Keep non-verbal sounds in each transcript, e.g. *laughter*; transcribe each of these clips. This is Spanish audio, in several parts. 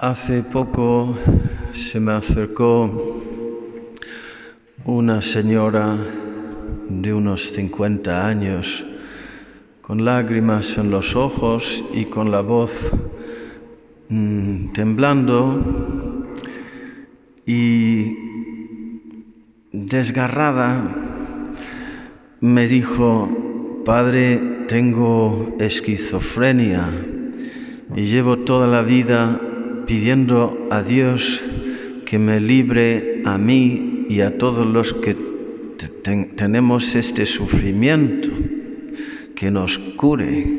Hace poco se me acercó una señora de unos 50 años con lágrimas en los ojos y con la voz mm, temblando y desgarrada me dijo, Padre, tengo esquizofrenia y llevo toda la vida pidiendo a Dios que me libre a mí y a todos los que tenemos este sufrimiento, que nos cure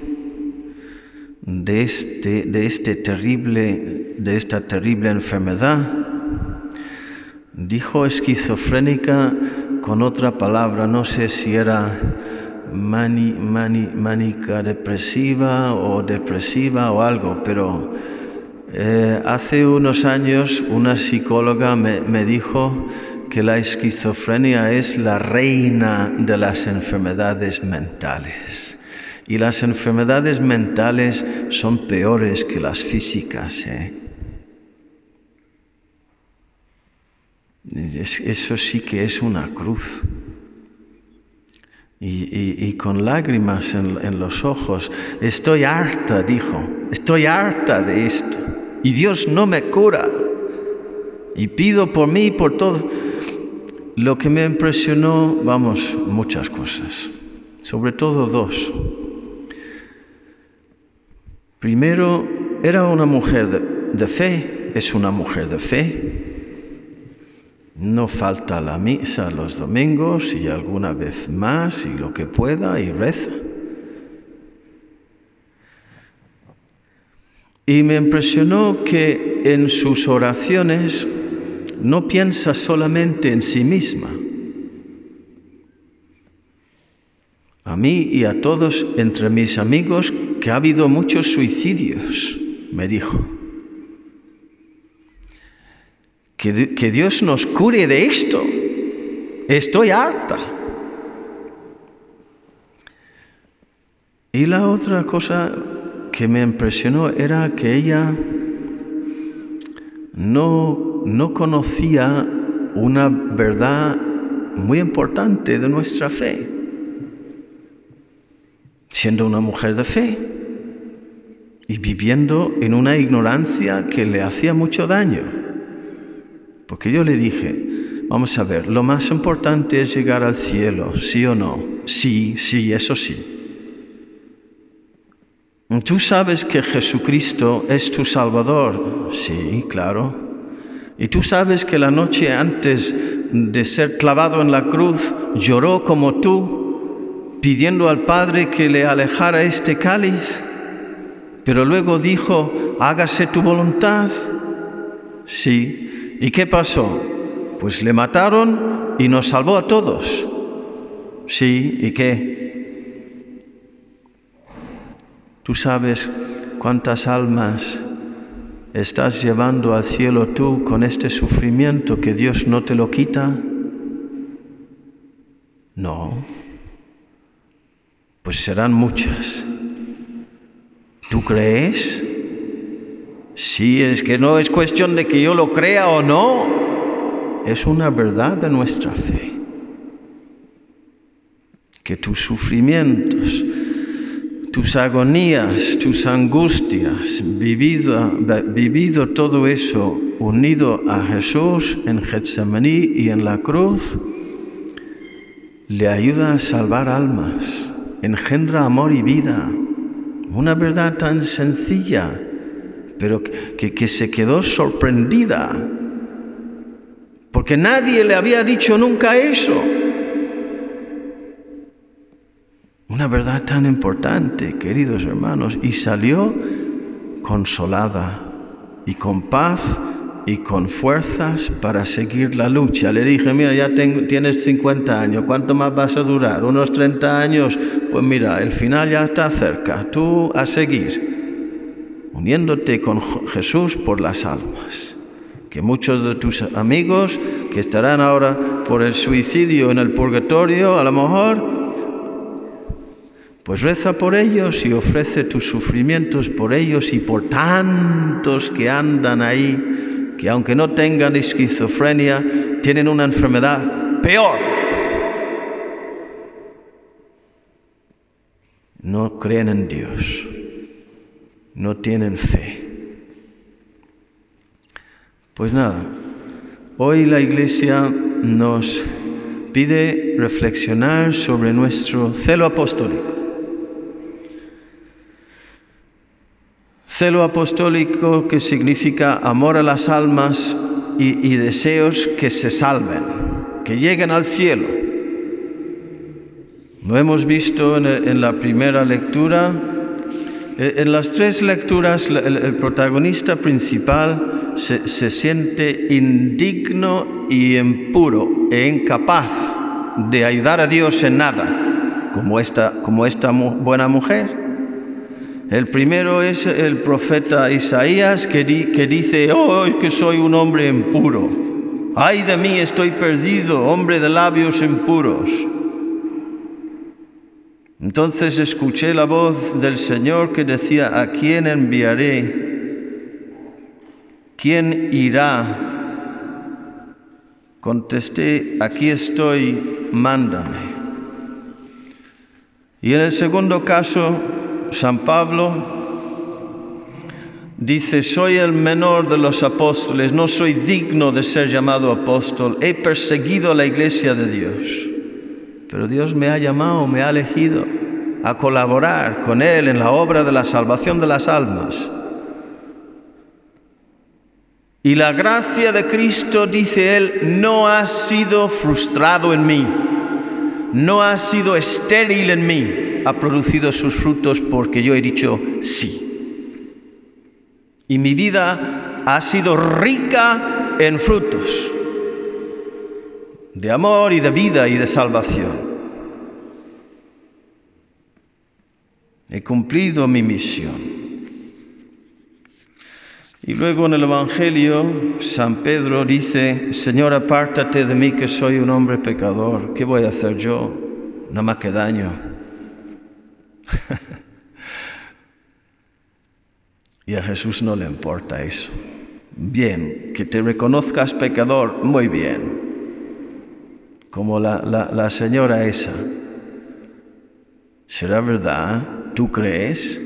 de, este, de, este terrible, de esta terrible enfermedad. Dijo esquizofrénica con otra palabra, no sé si era mani, mani, manica depresiva o depresiva o algo, pero eh, hace unos años una psicóloga me, dijo que la esquizofrenia es la reina de las enfermedades mentales. Y las enfermedades mentales son peores que las físicas. ¿eh? Eso sí que es una cruz. Y, con lágrimas en, los ojos, estoy harta, dijo, estoy harta de esto. Y Dios no me cura. Y pido por mí y por todo. Lo que me impresionó, vamos, muchas cosas, sobre todo dos. Primero, era una mujer de, fe, es una mujer de fe, no falta la misa los domingos y alguna vez más y lo que pueda y reza. Y me impresionó que en sus oraciones no piensa solamente en sí misma. A mí y a todos entre mis amigos que ha habido muchos suicidios, me dijo. Que, que Dios nos cure de esto. Estoy harta. Y la otra cosa que me impresionó era que ella no, no conocía una verdad muy importante de nuestra fe, siendo una mujer de fe y viviendo en una ignorancia que le hacía mucho daño. Porque yo le dije, vamos a ver, lo más importante es llegar al cielo, sí o no. Sí, sí, eso sí. Tú sabes que Jesucristo es tu Salvador. Sí, claro. Y tú sabes que la noche antes de ser clavado en la cruz lloró como tú, pidiendo al Padre que le alejara este cáliz. Pero luego dijo, hágase tu voluntad. Sí. ¿Y qué pasó? Pues le mataron y nos salvó a todos. Sí. ¿Y qué? Tú sabes cuántas almas estás llevando al cielo tú con este sufrimiento que Dios no te lo quita. No. Pues serán muchas. ¿Tú crees? Sí, es que no es cuestión de que yo lo crea o no. Es una verdad de nuestra fe. Que tus sufrimientos tus agonías, tus angustias, vivido, todo eso unido a Jesús en Getsemaní y en la cruz, le ayuda a salvar almas, engendra amor y vida. Una verdad tan sencilla, pero que se quedó sorprendida, porque nadie le había dicho nunca eso. Una verdad tan importante, queridos hermanos, y salió consolada y con paz y con fuerzas para seguir la lucha. Le dije, mira, ya tienes 50 años, ¿cuánto más vas a durar? ¿Unos 30 años? Pues mira, el final ya está cerca, tú a seguir, uniéndote con Jesús por las almas. Que muchos de tus amigos que estarán ahora por el suicidio en el purgatorio, a lo mejor Pues reza por ellos y ofrece tus sufrimientos por ellos y por tantos que andan ahí, que aunque no tengan esquizofrenia, tienen una enfermedad peor. No creen en Dios, no tienen fe. Pues nada, hoy la Iglesia nos pide reflexionar sobre nuestro celo apostólico. Celo apostólico que significa amor a las almas y, deseos que se salven, que lleguen al cielo. Lo hemos visto en, la primera lectura. E, en las tres lecturas el, protagonista principal se, se, siente indigno y impuro e incapaz de ayudar a Dios en nada, como esta, como esta buena mujer. El primero es el profeta Isaías que, dice, oh, que soy un hombre impuro. Ay de mí, estoy perdido, hombre de labios impuros. Entonces escuché la voz del Señor que decía, ¿a quién enviaré? ¿Quién irá? Contesté, aquí estoy, mándame. Y en el segundo caso, San Pablo dice, soy el menor de los apóstoles, no soy digno de ser llamado apóstol, he perseguido a la iglesia de Dios, pero Dios me ha llamado, me ha elegido a colaborar con Él en la obra de la salvación de las almas. Y la gracia de Cristo, dice Él, no ha sido frustrado en mí, no ha sido estéril en mí ha producido sus frutos porque yo he dicho sí. Y mi vida ha sido rica en frutos de amor y de vida y de salvación. He cumplido mi misión. Y luego en el Evangelio, San Pedro dice, Señor, apártate de mí que soy un hombre pecador. ¿Qué voy a hacer yo? Nada más que daño. *laughs* y a Jesús no le importa eso. Bien, que te reconozcas pecador, muy bien. Como la, la señora esa. ¿Será verdad? ¿Tú crees?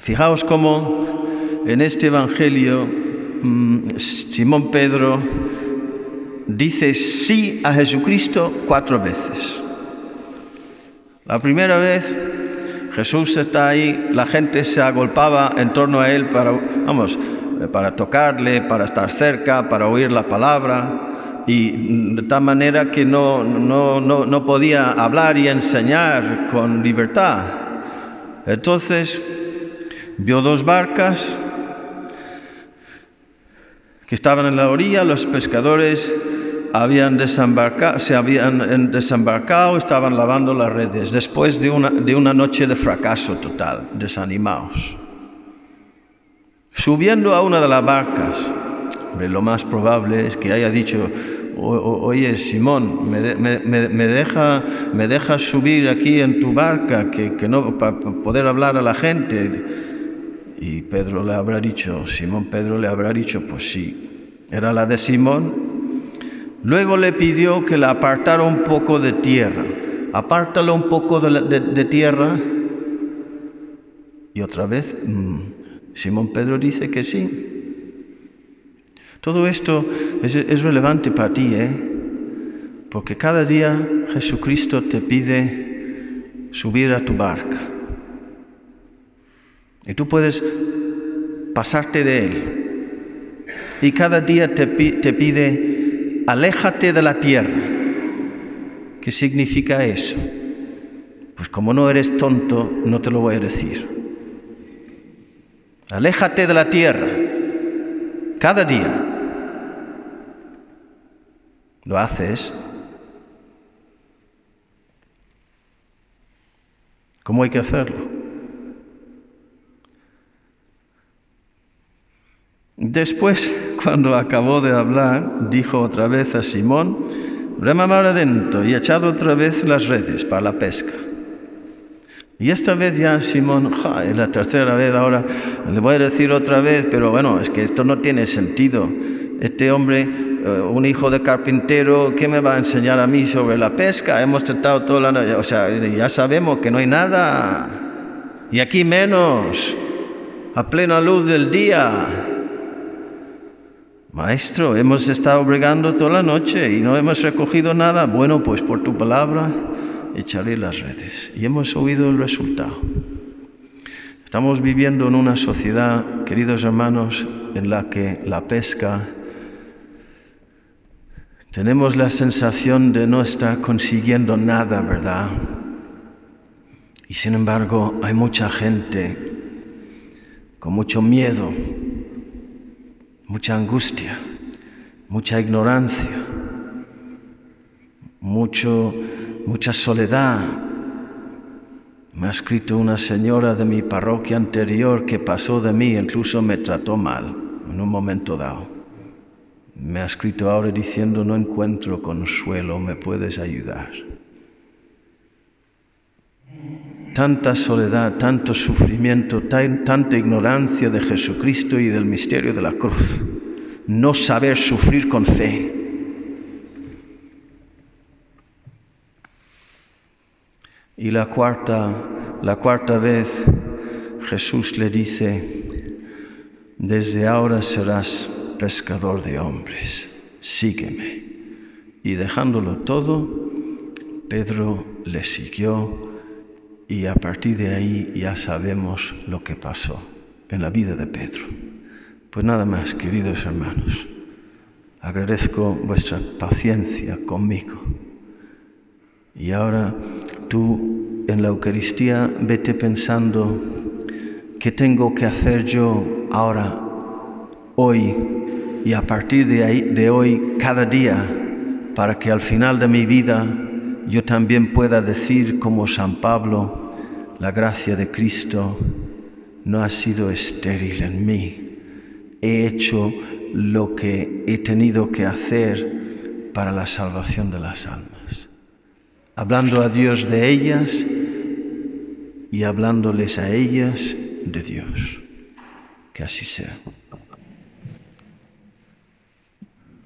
Fijaos cómo en este Evangelio mm, Simón Pedro dice sí a Jesucristo cuatro veces. La primera vez Jesús está ahí, la gente se agolpaba en torno a él para, vamos, para tocarle, para estar cerca, para oír la palabra, y de tal manera que no, no, no, no podía hablar y enseñar con libertad. Entonces vio dos barcas que estaban en la orilla, los pescadores habían desembarcado, se habían desembarcado, estaban lavando las redes, después de una, de una noche de fracaso total, desanimados. Subiendo a una de las barcas, lo más probable es que haya dicho, oye Simón, me, me, deja, me dejas subir aquí en tu barca que, que no, para poder hablar a la gente. Y Pedro le habrá dicho, Simón Pedro le habrá dicho, pues sí, era la de Simón, Luego le pidió que la apartara un poco de tierra. Apártalo un poco de, tierra. Y otra vez, mm, Simón Pedro dice que sí. Todo esto es, es relevante para ti, ¿eh? Porque cada día Jesucristo te pide subir a tu barca. Y tú puedes pasarte de Él. Y cada día te, te pide aléjate de la tierra. ¿Qué significa eso? Pues como no eres tonto, no te lo voy a decir. Aléjate de la tierra cada día. ¿Lo haces? ¿Cómo hay que hacerlo? Después, cuando acabó de hablar, dijo otra vez a Simón, rema mar adentro y echad otra vez las redes para la pesca. Y esta vez ya Simón, ja, es la tercera vez ahora, le voy a decir otra vez, pero bueno, es que esto no tiene sentido. Este hombre, eh, un hijo de carpintero, ¿qué me va a enseñar a mí sobre la pesca? Hemos tratado toda la noche, o sea, ya sabemos que no hay nada. Y aquí menos, a plena luz del día. Maestro, hemos estado bregando toda la noche y no hemos recogido nada. Bueno, pues por tu palabra echaré las redes. Y hemos oído el resultado. Estamos viviendo en una sociedad, queridos hermanos, en la que la pesca tenemos la sensación de no estar consiguiendo nada, ¿verdad? Y sin embargo hay mucha gente con mucho miedo, mucha angustia, mucha ignorancia, mucho mucha soledad. Me ha escrito una señora de mi parroquia anterior que pasó de mí, incluso me trató mal en un momento dado. Me ha escrito ahora diciendo, no encuentro consuelo, ¿me puedes ayudar? Tanta soledad, tanto sufrimiento, tanta ignorancia de Jesucristo y del misterio de la cruz. No saber sufrir con fe. Y la cuarta, la cuarta vez Jesús le dice, desde ahora serás pescador de hombres, sígueme. Y dejándolo todo, Pedro le siguió y a partir de ahí ya sabemos lo que pasó en la vida de Pedro. Pues nada más, queridos hermanos, agradezco vuestra paciencia conmigo. Y ahora tú en la Eucaristía vete pensando qué tengo que hacer yo ahora, hoy y a partir de, ahí, de hoy, cada día, para que al final de mi vida yo también pueda decir como San Pablo, la gracia de Cristo no ha sido estéril en mí. He hecho lo que he tenido que hacer para la salvación de las almas hablando a Dios de ellas y hablándoles a ellas de Dios. Que así sea.